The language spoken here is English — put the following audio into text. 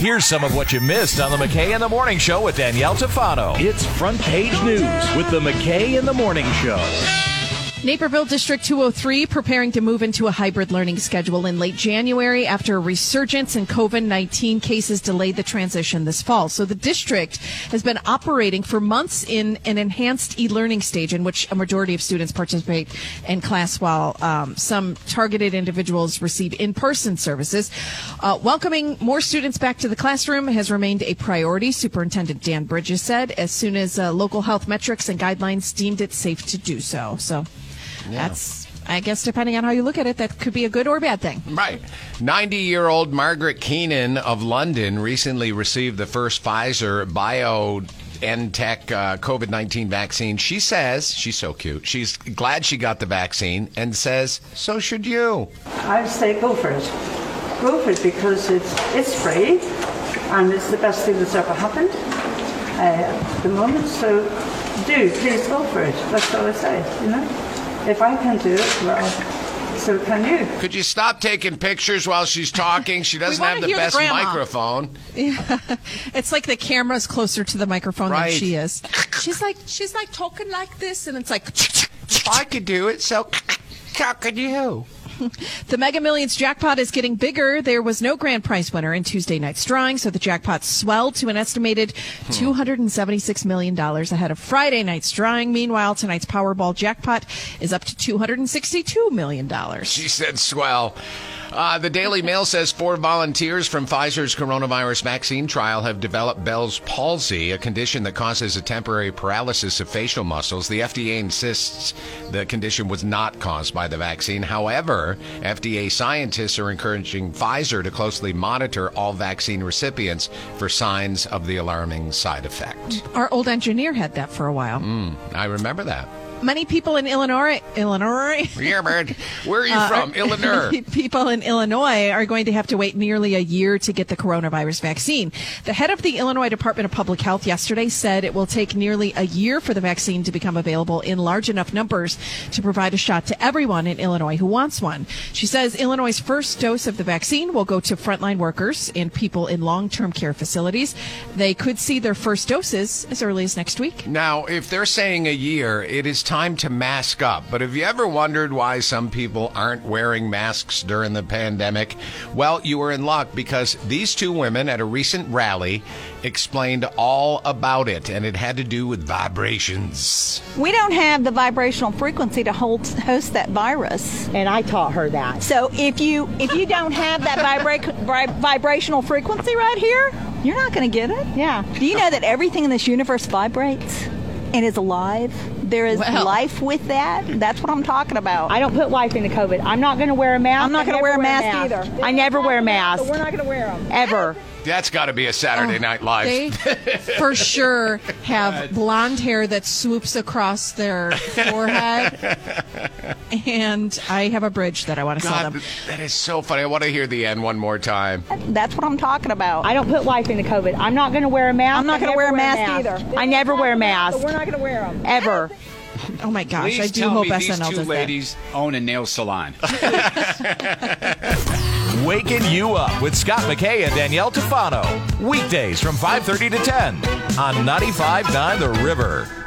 Here's some of what you missed on the McKay in the Morning Show with Danielle Tafano. It's front page news with the McKay in the Morning Show. Naperville District 203 preparing to move into a hybrid learning schedule in late January after a resurgence in COVID 19 cases delayed the transition this fall. So the district has been operating for months in an enhanced e learning stage in which a majority of students participate in class while um, some targeted individuals receive in person services. Uh, welcoming more students back to the classroom has remained a priority, Superintendent Dan Bridges said, as soon as uh, local health metrics and guidelines deemed it safe to do so. So, that's, I guess, depending on how you look at it, that could be a good or bad thing. Right. 90 year old Margaret Keenan of London recently received the first Pfizer BioNTech uh, COVID 19 vaccine. She says, she's so cute, she's glad she got the vaccine and says, so should you. I would say go for it. Go for it because it's, it's free and it's the best thing that's ever happened uh, at the moment. So do, please go for it. That's all I say, you know. If I can do it, well, so can you. Could you stop taking pictures while she's talking? She doesn't have the hear the best grandma. microphone. It's like the camera's closer to the microphone Right. than she is. She's like, she's like talking like this, and it's like, I could do it, so how could you? The Mega Millions jackpot is getting bigger. There was no grand prize winner in Tuesday night's drawing, so the jackpot swelled to an estimated hmm. $276 million ahead of Friday night's drawing. Meanwhile, tonight's Powerball jackpot is up to $262 million. She said, swell. Uh, the Daily Mail says four volunteers from Pfizer's coronavirus vaccine trial have developed Bell's palsy, a condition that causes a temporary paralysis of facial muscles. The FDA insists the condition was not caused by the vaccine. However, FDA scientists are encouraging Pfizer to closely monitor all vaccine recipients for signs of the alarming side effect. Our old engineer had that for a while. I remember that. Many people in Illinois, Illinois, Yeah, man. Where are you uh, from? Illinois. People in Illinois are going to have to wait nearly a year to get the coronavirus vaccine. The head of the Illinois Department of Public Health yesterday said it will take nearly a year for the vaccine to become available in large enough numbers to provide a shot to everyone in Illinois who wants one. She says Illinois' first dose of the vaccine will go to frontline workers and people in long-term care facilities. They could see their first doses as early as next week. Now, if they're saying a year, it is time to mask up. But have you ever wondered why some people aren't wearing masks during the pandemic? Well, you were in luck because these two women at a recent rally explained all about it, and it had to do with vibrations. We don't have the vibrational frequency to hold, host that virus. and I taught her that. So if you if you don't have that vibra- vib- vibrational frequency right here, you're not going to get it. Yeah. Do you know that everything in this universe vibrates and is alive? There is Well. life with that. That's what I'm talking about. I don't put life into COVID. I'm not going to wear a mask. I'm not gonna never wear a mask either. I never wear a mask. But we're not going to wear them. Ever. That's got to be a Saturday oh, Night Live. They for sure have blonde hair that swoops across their forehead. And I have a bridge that I want to sell them. that is so funny. I want to hear the end one more time. That's what I'm talking about. I don't put life into COVID. I'm not going to wear a mask. I'm not gonna wear a mask either. I never wear a mask. But we're not going to wear them. Ever. Oh my gosh, Please I do tell hope me these SNL two does ladies own a nail salon. Waking you up with Scott McKay and Danielle Tafano. Weekdays from 5:30 to 10 on 95.9 The River.